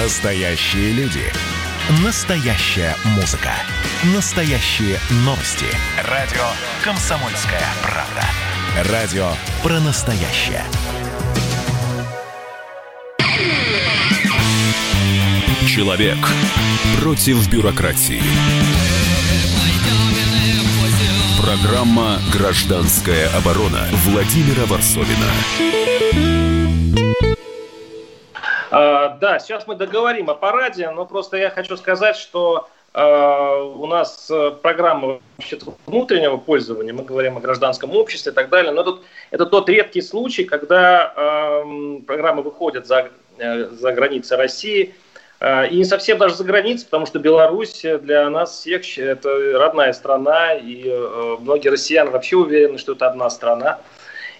Настоящие люди. Настоящая музыка. Настоящие новости. Радио «Комсомольская правда». Радио про настоящее. Человек против бюрократии. Программа «Гражданская оборона» Владимира Варсовина. А, да, сейчас мы договорим о параде, но просто я хочу сказать, что а, у нас э, программа внутреннего пользования, мы говорим о гражданском обществе и так далее, но тут, это тот редкий случай, когда э, программы выходят за, э, за границы России, и не совсем даже за границей, потому что Беларусь для нас всех это родная страна, и э, многие россияне вообще уверены, что это одна страна.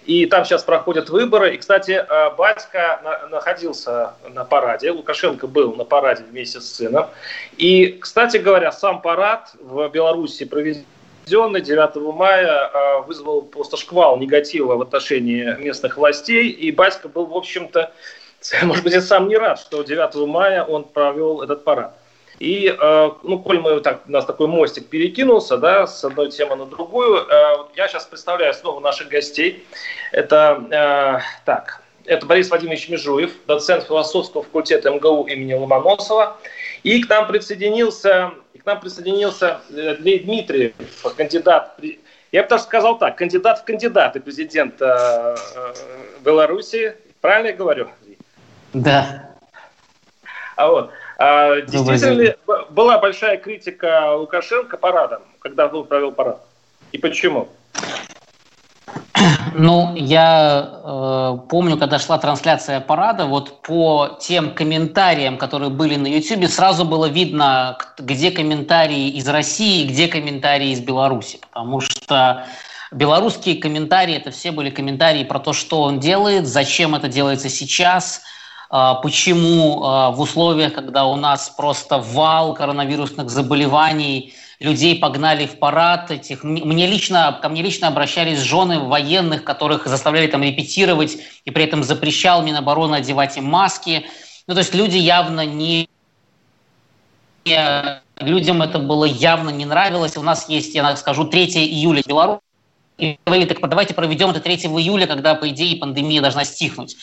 И там сейчас проходят выборы. И, кстати, э, батька находился на параде, Лукашенко был на параде вместе с сыном. И, кстати говоря, сам парад в Беларуси проведенный 9 мая э, вызвал просто шквал негатива в отношении местных властей. И батька был, в общем-то, может быть, и сам не рад, что 9 мая он провел этот парад. И, э, ну, коль мы так, у нас такой мостик перекинулся, да, с одной темы на другую, э, я сейчас представляю снова наших гостей. Это, э, так, это Борис Владимирович Межуев, доцент философского факультета МГУ имени Ломоносова. И к нам присоединился, к нам присоединился Дмитриев, кандидат, я бы даже сказал так, кандидат в кандидаты президента Беларуси. Правильно я говорю? Да. А вот. А, действительно, была большая критика Лукашенко парадом, когда он провел парад. И почему? Ну, я э, помню, когда шла трансляция парада, вот по тем комментариям, которые были на YouTube, сразу было видно, где комментарии из России, где комментарии из Беларуси, потому что белорусские комментарии это все были комментарии про то, что он делает, зачем это делается сейчас, почему а, в условиях, когда у нас просто вал коронавирусных заболеваний, людей погнали в парад этих. Мне лично, ко мне лично обращались жены военных, которых заставляли там репетировать, и при этом запрещал Минобороны одевать им маски. Ну, то есть люди явно не людям это было явно не нравилось. У нас есть, я скажу, 3 июля Беларусь и говорили, так давайте проведем это 3 июля, когда, по идее, пандемия должна стихнуть.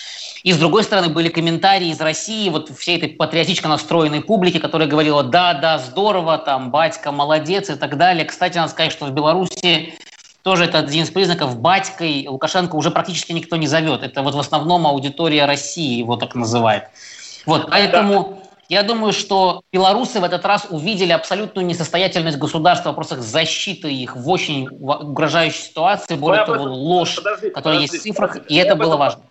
И, с другой стороны, были комментарии из России, вот всей этой патриотично настроенной публики, которая говорила, да, да, здорово, там, батька, молодец и так далее. Кстати, надо сказать, что в Беларуси тоже это один из признаков, батькой Лукашенко уже практически никто не зовет. Это вот в основном аудитория России его так называет. Вот, поэтому я думаю, что белорусы в этот раз увидели абсолютную несостоятельность государства в вопросах защиты их в очень угрожающей ситуации, более того, ложь, подождите, которая подождите, есть в цифрах, подождите. и это было важно.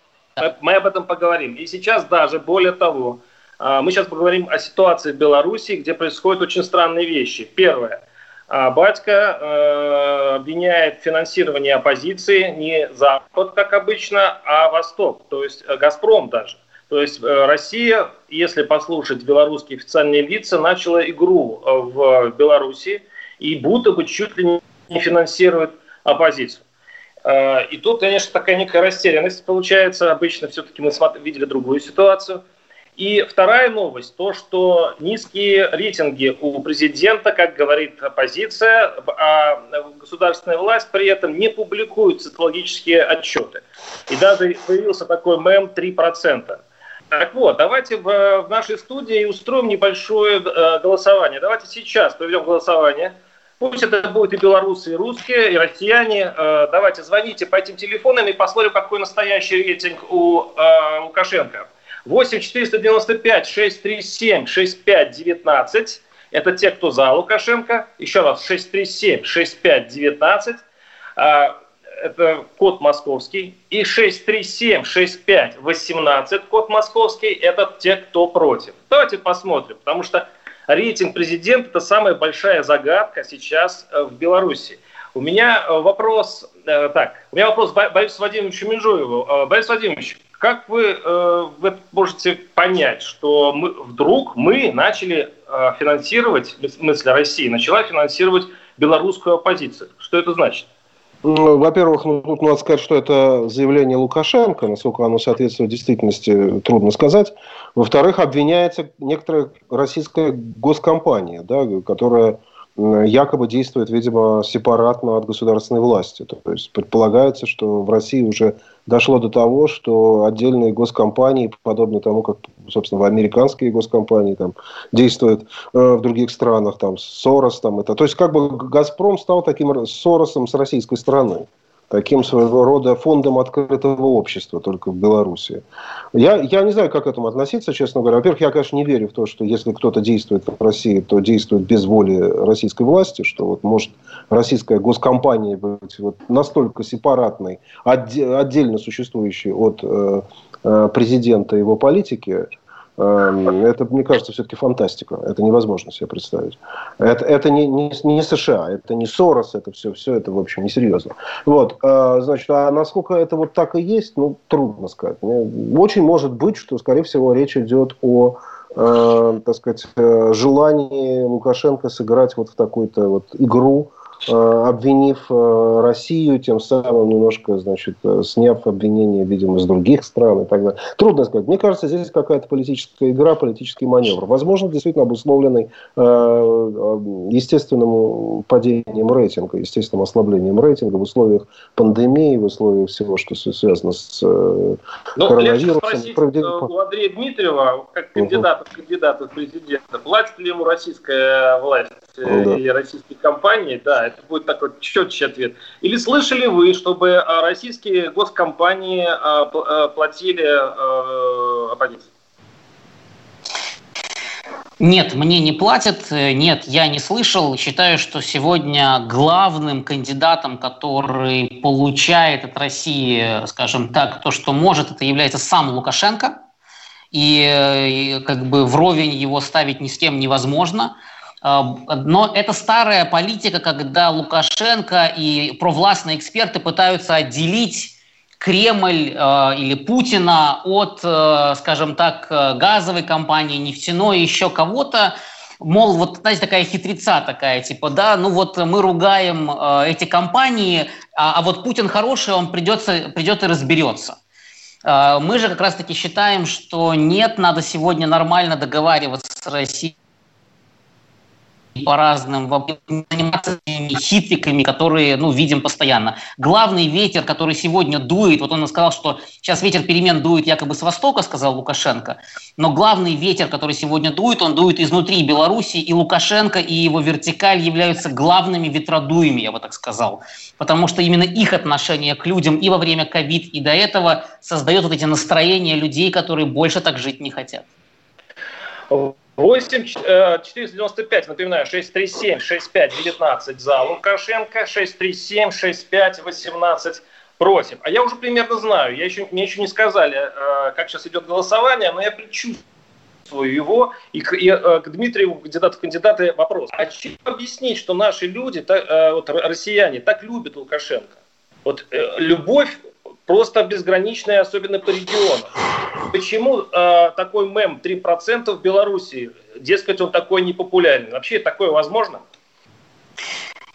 Мы об этом поговорим. И сейчас даже, более того, а, мы сейчас поговорим о ситуации в Беларуси, где происходят очень странные вещи. Первое. А, батька э, обвиняет в финансировании оппозиции не Запад, как обычно, а Восток, то есть э, Газпром даже. То есть э, Россия, если послушать белорусские официальные лица, начала игру э, в Беларуси и будто бы чуть ли не финансирует оппозицию. Э, и тут, конечно, такая некая растерянность получается. Обычно все-таки мы видели другую ситуацию. И вторая новость, то, что низкие рейтинги у президента, как говорит оппозиция, а государственная власть при этом не публикует социологические отчеты. И даже появился такой мем 3%. Так вот, давайте в, в нашей студии устроим небольшое э, голосование. Давайте сейчас проведем голосование. Пусть это будут и белорусы, и русские, и россияне. Э, давайте звоните по этим телефонам и посмотрим, какой настоящий рейтинг у э, Лукашенко. 8 495 637 65 19. Это те, кто за Лукашенко. Еще раз, 637 65 19 это код московский, и 637-65-18 код московский, это те, кто против. Давайте посмотрим, потому что рейтинг президента – это самая большая загадка сейчас э, в Беларуси. У меня э, вопрос, э, так, у меня вопрос Борису Владимировичу Межуеву. Борис Владимирович, как вы, вы можете понять, что мы, вдруг мы начали финансировать, в смысле России, начала финансировать белорусскую оппозицию? Что это значит? Во-первых, ну, тут надо сказать, что это заявление Лукашенко, насколько оно соответствует действительности, трудно сказать. Во-вторых, обвиняется некоторая российская госкомпания, да, которая якобы действует, видимо, сепаратно от государственной власти. То есть предполагается, что в России уже дошло до того, что отдельные госкомпании, подобно тому, как, собственно, американские госкомпании там, действуют э, в других странах, там, Сорос, там, это. То есть, как бы «Газпром» стал таким Соросом с российской стороны таким своего рода фондом открытого общества только в Беларуси. Я, я не знаю, как к этому относиться, честно говоря. Во-первых, я, конечно, не верю в то, что если кто-то действует в России, то действует без воли российской власти, что вот может российская госкомпания быть вот настолько сепаратной, отдельно существующей от э, э, президента его политики, это, мне кажется, все-таки фантастика. Это невозможно себе представить. Это, это не, не, не США, это не Сорос, это все, все это, в общем, несерьезно. Вот, э, значит, а насколько это вот так и есть, ну, трудно сказать. Очень может быть, что, скорее всего, речь идет о э, так сказать, э, желании Лукашенко сыграть вот в такую-то вот игру, обвинив э, Россию, тем самым немножко, значит, э, сняв обвинения, видимо, с других стран и так далее. Трудно сказать. Мне кажется, здесь какая-то политическая игра, политический маневр. Возможно, действительно обусловленный естественным падением рейтинга, естественным ослаблением рейтинга в условиях пандемии, в условиях всего, что связано с ну, коронавирусом. спросить Проведение... у Андрея Дмитриева, как кандидата, угу. кандидата в президента, платит ли ему российская власть да. или российские компании, да, это будет такой четче ответ. Или слышали вы, чтобы а, российские госкомпании а, платили оппозиции? Нет, мне не платят. Нет, я не слышал. Считаю, что сегодня главным кандидатом, который получает от России, скажем так, то, что может, это является сам Лукашенко. И, и как бы вровень его ставить ни с кем невозможно. Но это старая политика, когда Лукашенко и провластные эксперты пытаются отделить Кремль э, или Путина от, э, скажем так, газовой компании, нефтяной, еще кого-то. Мол, вот, знаете, такая хитреца такая, типа, да, ну вот мы ругаем э, эти компании, а, а вот Путин хороший, он придется, придет и разберется. Э, мы же как раз-таки считаем, что нет, надо сегодня нормально договариваться с Россией по разным заниматься хитриками, которые, ну, видим постоянно. Главный ветер, который сегодня дует, вот он сказал, что сейчас ветер перемен дует якобы с востока, сказал Лукашенко, но главный ветер, который сегодня дует, он дует изнутри Беларуси, и Лукашенко и его вертикаль являются главными ветродуями, я бы так сказал. Потому что именно их отношение к людям и во время ковид, и до этого создает вот эти настроения людей, которые больше так жить не хотят. 8 495, э, напоминаю, 637 65 19 за Лукашенко, 637 65 18 против. А я уже примерно знаю, я еще, мне еще не сказали, э, как сейчас идет голосование, но я предчувствую его. И к, и, э, к Дмитрию, кандидату в кандидаты, вопрос. А чем объяснить, что наши люди, вот, россияне, так любят Лукашенко? Вот любовь просто безграничная, особенно по регионам. Почему э, такой мем 3% в Беларуси? Дескать, он такой непопулярный. Вообще такое возможно?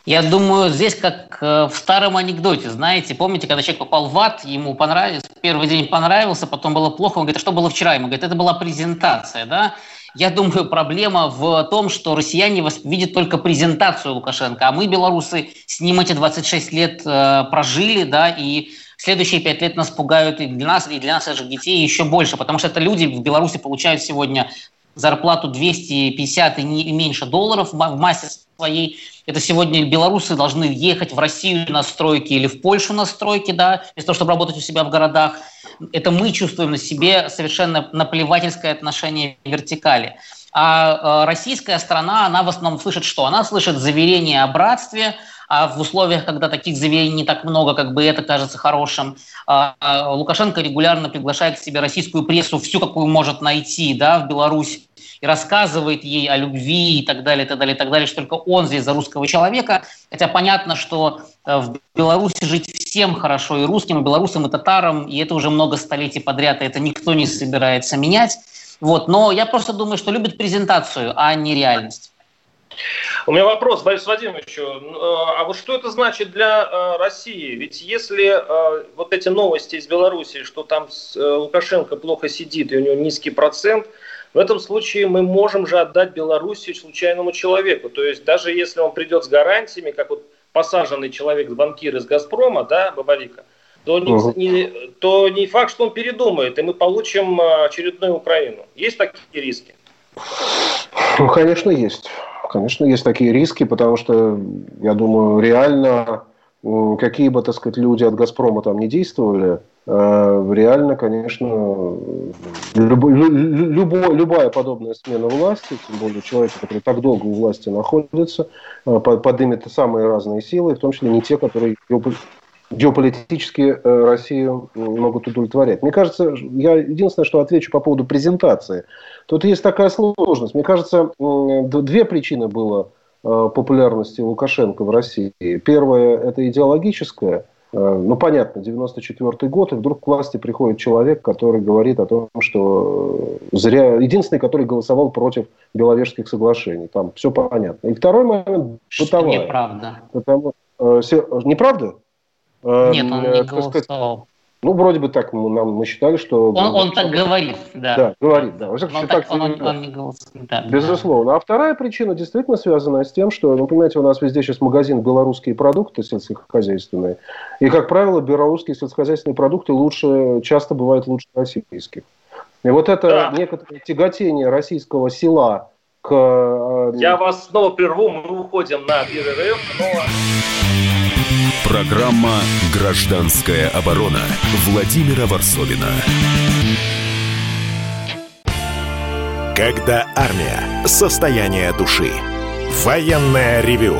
Я думаю, здесь как э, в старом анекдоте, знаете, помните, когда человек попал в ад, ему понравилось, первый день понравился, потом было плохо, он говорит, а что было вчера? Ему говорит, это была презентация, да? Я думаю, проблема в том, что россияне видят только презентацию Лукашенко, а мы, белорусы, с ним эти 26 лет э, прожили, да, и следующие пять лет нас пугают и для нас, и для наших детей еще больше, потому что это люди в Беларуси получают сегодня зарплату 250 и, не, меньше долларов в массе своей. Это сегодня белорусы должны ехать в Россию на стройки или в Польшу на стройки, да, вместо того, чтобы работать у себя в городах. Это мы чувствуем на себе совершенно наплевательское отношение вертикали. А э, российская страна, она в основном слышит что? Она слышит заверения о братстве, а в условиях, когда таких заверений не так много, как бы это кажется хорошим, а, а, Лукашенко регулярно приглашает к себе российскую прессу, всю, какую может найти да, в Беларусь, и рассказывает ей о любви и так далее, и так далее, и так далее, что только он здесь за русского человека. Хотя понятно, что э, в Беларуси жить всем хорошо, и русским, и белорусам, и татарам, и это уже много столетий подряд, и это никто не собирается менять. Вот. Но я просто думаю, что любят презентацию, а не реальность. У меня вопрос, Борис Владимирович, э, а вот что это значит для э, России? Ведь если э, вот эти новости из Беларуси, что там Лукашенко плохо сидит и у него низкий процент, в этом случае мы можем же отдать Белоруссию случайному человеку. То есть даже если он придет с гарантиями, как вот посаженный человек, банкир из «Газпрома», да, Бабарика, то не, угу. не, то не факт, что он передумает, и мы получим очередную Украину. Есть такие риски? Ну, конечно, есть. Конечно, есть такие риски, потому что, я думаю, реально, какие бы, так сказать, люди от «Газпрома» там не действовали, э, реально, конечно, любо, любо, любая подобная смена власти, тем более человека, который так долго у власти находится, э, подымет самые разные силы, в том числе не те, которые геополитически э, Россию могут удовлетворять. Мне кажется, я единственное, что отвечу по поводу презентации. Тут есть такая сложность. Мне кажется, две причины было э, популярности Лукашенко в России. Первая – это идеологическая. Э, ну, понятно, 94 год, и вдруг к власти приходит человек, который говорит о том, что зря... Единственный, который голосовал против Беловежских соглашений. Там все понятно. И второй момент – бытовая. Неправда. Потому... Неправда? Нет, он не голосовал. Ну, вроде бы так мы, нам, мы считали, что... Он, он так говорит, да. Да, говорит, да. Во всяком так, он, он, он не голосует, да. Безусловно. А вторая причина действительно связана с тем, что, ну, понимаете, у нас везде сейчас магазин белорусские продукты сельскохозяйственные. И, как правило, белорусские сельскохозяйственные продукты лучше, часто бывают лучше российских. И вот это да. некоторое тяготение российского села к... Э, Я вас снова прерву, мы уходим на перерыв, но... Программа «Гражданская оборона» Владимира Варсовина. Когда армия. Состояние души. Военное ревю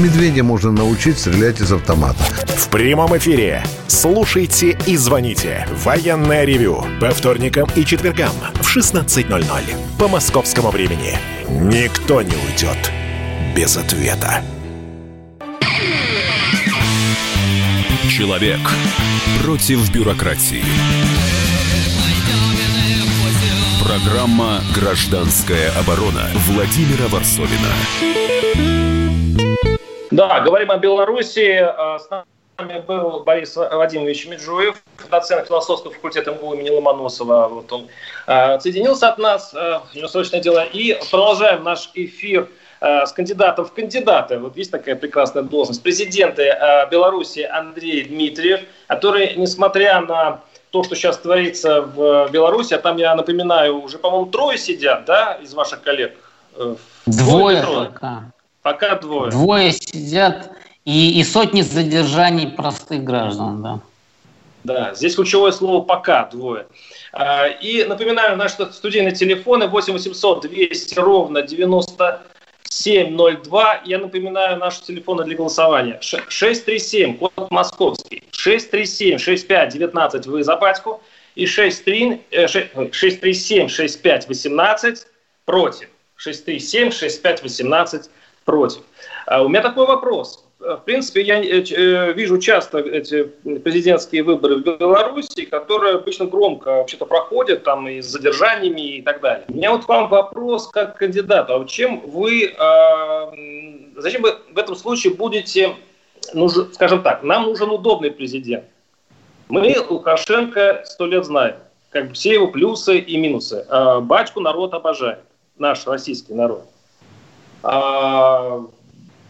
Медведя можно научить стрелять из автомата. В прямом эфире. Слушайте и звоните. Военное ревю. По вторникам и четвергам в 16.00. По московскому времени. Никто не уйдет без ответа. Человек против бюрократии. Программа «Гражданская оборона» Владимира Варсовина. Да, говорим о Беларуси. А, с нами был Борис Владимирович Меджуев, доцент философского факультета МГУ имени Ломоносова. Вот он а, отсоединился от нас, а, у него срочное дело. И продолжаем наш эфир с кандидатом в кандидаты. Вот есть такая прекрасная должность. Президента Беларуси Андрей Дмитриев, который, несмотря на то, что сейчас творится в Беларуси, а там, я напоминаю, уже, по-моему, трое сидят, да, из ваших коллег? Э, двое, двое пока. Пока двое. Двое сидят и, и сотни задержаний простых граждан, да. Да, здесь ключевое слово «пока» двое. А, и напоминаю, наши студийные телефоны 8 800 200 ровно 90 702. Я напоминаю наши телефоны для голосования. 637, код московский. 637-65-19, вы за батьку. И 637-65-18 против. 637-65-18 против. А у меня такой вопрос. В принципе, я э, э, вижу часто эти президентские выборы в Беларуси, которые обычно громко вообще-то проходят, там и с задержаниями и так далее. У меня вот вам вопрос как кандидату. А чем вы, а, зачем вы в этом случае будете, нужен, скажем так, нам нужен удобный президент. Мы Лукашенко сто лет знаем, как бы все его плюсы и минусы. А, батьку народ обожает, наш российский народ. А, в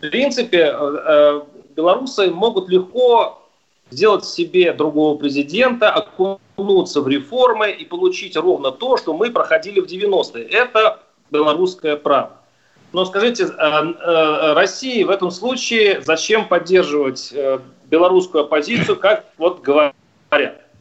принципе, э, э, белорусы могут легко сделать себе другого президента, окунуться в реформы и получить ровно то, что мы проходили в 90-е. Это белорусское право. Но скажите, э, России в этом случае зачем поддерживать белорусскую оппозицию, как вот говорят?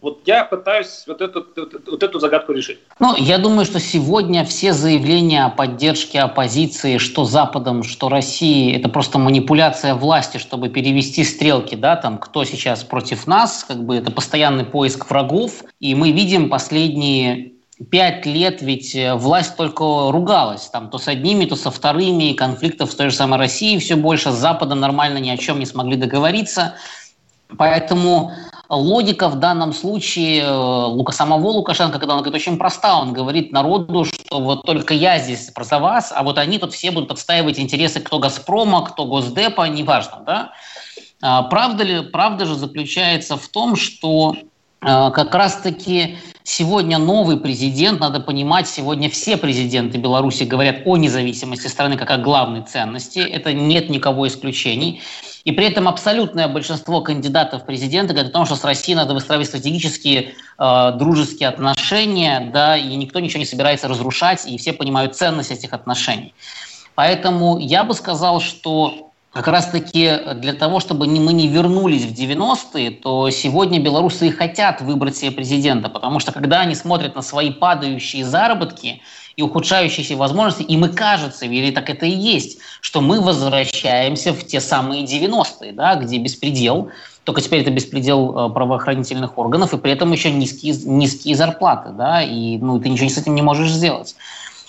Вот я пытаюсь вот эту, вот эту загадку решить. Ну, я думаю, что сегодня все заявления о поддержке оппозиции, что Западом, что Россией, это просто манипуляция власти, чтобы перевести стрелки, да, там, кто сейчас против нас, как бы это постоянный поиск врагов. И мы видим последние пять лет ведь э, власть только ругалась, там то с одними, то со вторыми, конфликтов с той же самой Россией все больше, с Западом нормально ни о чем не смогли договориться. Поэтому логика в данном случае э, Лука, самого Лукашенко, когда он говорит, очень проста. Он говорит народу, что вот только я здесь за вас, а вот они тут все будут отстаивать интересы кто «Газпрома», кто «Госдепа», неважно. Да? А правда, ли, правда же заключается в том, что как раз-таки Сегодня новый президент, надо понимать, сегодня все президенты Беларуси говорят о независимости страны как о главной ценности. Это нет никого исключений. И при этом абсолютное большинство кандидатов в президенты говорят о том, что с Россией надо выстраивать стратегические э, дружеские отношения, да, и никто ничего не собирается разрушать, и все понимают ценность этих отношений. Поэтому я бы сказал, что как раз-таки для того, чтобы мы не вернулись в 90-е, то сегодня белорусы и хотят выбрать себе президента, потому что когда они смотрят на свои падающие заработки и ухудшающиеся возможности, им и кажется, или так это и есть, что мы возвращаемся в те самые 90-е, да, где беспредел, только теперь это беспредел э, правоохранительных органов, и при этом еще низкие, низкие зарплаты, да, и ну, ты ничего с этим не можешь сделать.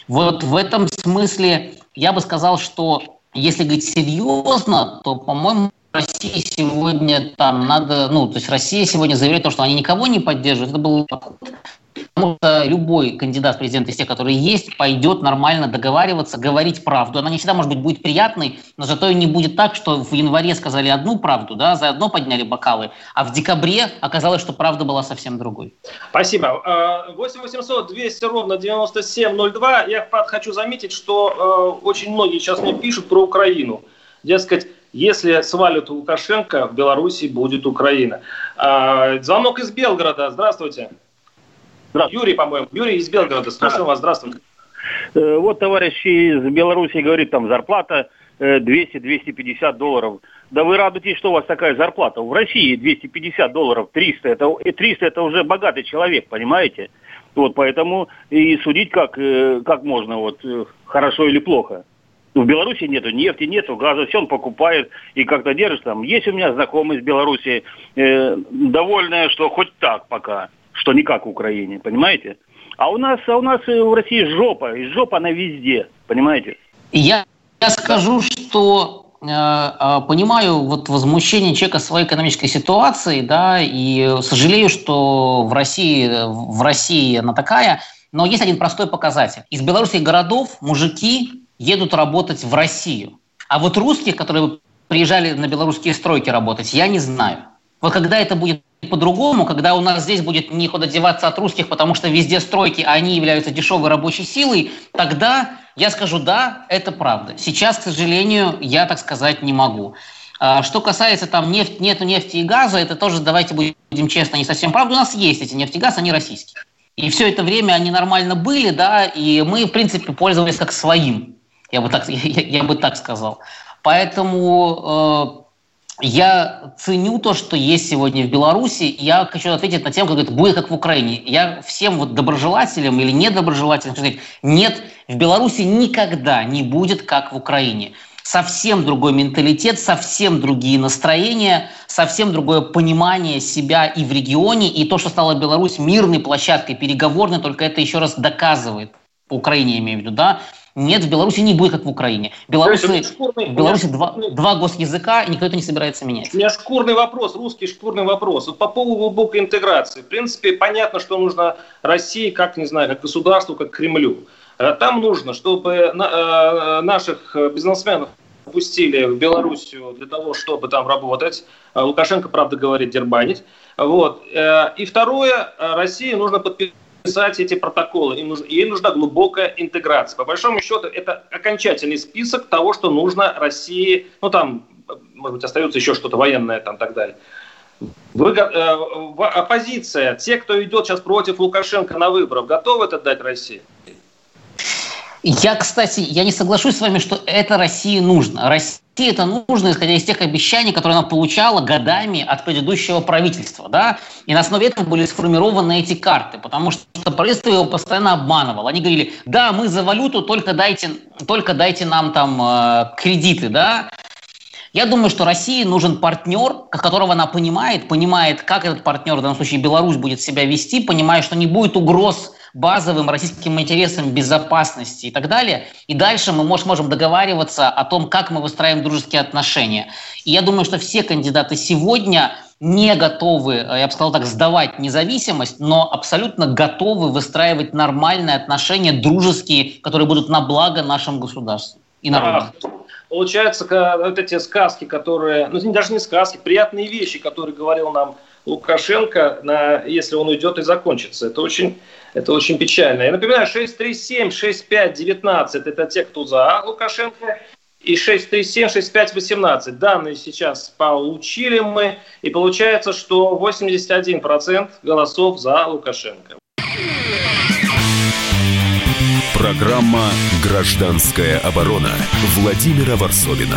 Вот в этом смысле я бы сказал, что если говорить серьезно, то, по-моему, России сегодня там надо, ну, то есть Россия сегодня заявляет то, что они никого не поддерживают. Это был Потому что любой кандидат в президенты из тех, которые есть, пойдет нормально договариваться, говорить правду. Она не всегда, может быть, будет приятной, но зато и не будет так, что в январе сказали одну правду, да, заодно подняли бокалы, а в декабре оказалось, что правда была совсем другой. Спасибо. 8 800 200 ровно 9702. Я хочу заметить, что э, очень многие сейчас мне пишут про Украину. Дескать, если свалят Лукашенко, в Беларуси будет Украина. А, звонок из Белгорода. Здравствуйте. Юрий, по-моему. Юрий из Белгорода. Слушаем вас. Здравствуйте. Э, вот товарищ из Беларуси говорит, там зарплата 200-250 э, долларов. Да вы радуетесь, что у вас такая зарплата. В России 250 долларов, 300. Это, 300 это уже богатый человек, понимаете? Вот поэтому и судить как, э, как можно, вот, хорошо или плохо. В Беларуси нету нефти, нету газа, все он покупает и как-то держит там. Есть у меня знакомый из Беларуси, э, довольная, что хоть так пока что не как в Украине, понимаете? А у нас, а у нас в России жопа, и жопа она везде, понимаете? Я, я скажу, что э, э, понимаю вот возмущение человека своей экономической ситуации, да, и сожалею, что в России, в России она такая, но есть один простой показатель. Из белорусских городов мужики едут работать в Россию. А вот русских, которые приезжали на белорусские стройки работать, я не знаю. Вот когда это будет по-другому, когда у нас здесь будет некуда деваться от русских, потому что везде стройки, а они являются дешевой рабочей силой, тогда я скажу, да, это правда. Сейчас, к сожалению, я так сказать не могу. А, что касается там нефть, нету нефти и газа, это тоже, давайте будем честны, не совсем правда. У нас есть эти нефть и газ, они российские. И все это время они нормально были, да, и мы, в принципе, пользовались как своим. Я бы так, я, я бы так сказал. Поэтому э, я ценю то, что есть сегодня в Беларуси. Я хочу ответить на тему, как это будет как в Украине. Я всем вот доброжелателям или недоброжелателям хочу сказать, нет, в Беларуси никогда не будет как в Украине. Совсем другой менталитет, совсем другие настроения, совсем другое понимание себя и в регионе. И то, что стала Беларусь мирной площадкой, переговорной, только это еще раз доказывает. По Украине я имею в виду, да, нет, в Беларуси не будет, как в Украине. Беларуси, шкурный, в Беларуси два, два госязыка, и никто это не собирается менять. У меня шкурный вопрос, русский шкурный вопрос. Вот по поводу глубокой интеграции. В принципе, понятно, что нужно России, как, не знаю, как государству, как Кремлю. Э, там нужно, чтобы э, наших бизнесменов пустили в Белоруссию для того, чтобы там работать. Э, Лукашенко, правда, говорит, дербанить. Вот. И второе, России нужно подписать писать эти протоколы. Им ей нужна глубокая интеграция. По большому счету, это окончательный список того, что нужно России, ну там, может быть, остается еще что-то военное там и так далее. Вы, э, оппозиция, те, кто идет сейчас против Лукашенко на выборах, готовы это дать России? Я, кстати, я не соглашусь с вами, что это России нужно. России это нужно, исходя из тех обещаний, которые она получала годами от предыдущего правительства. Да? И на основе этого были сформированы эти карты, потому что правительство его постоянно обманывало. Они говорили, да, мы за валюту, только дайте, только дайте нам там э, кредиты. Да? Я думаю, что России нужен партнер, которого она понимает, понимает, как этот партнер, в данном случае Беларусь, будет себя вести, понимает, что не будет угроз базовым российским интересам безопасности и так далее. И дальше мы может, можем договариваться о том, как мы выстраиваем дружеские отношения. И я думаю, что все кандидаты сегодня не готовы, э, я бы сказал так, сдавать независимость, но абсолютно готовы выстраивать нормальные отношения, дружеские, которые будут на благо нашему государству и народу. А, получается, вот эти сказки, которые, ну даже не сказки, приятные вещи, которые говорил нам Лукашенко, на, если он уйдет и закончится. Это очень это очень печально. Я напоминаю, 637, 65, 19 – это те, кто за Лукашенко, и 637, 65, 18. Данные сейчас получили мы, и получается, что 81% голосов за Лукашенко. Программа «Гражданская оборона» Владимира Варсовина.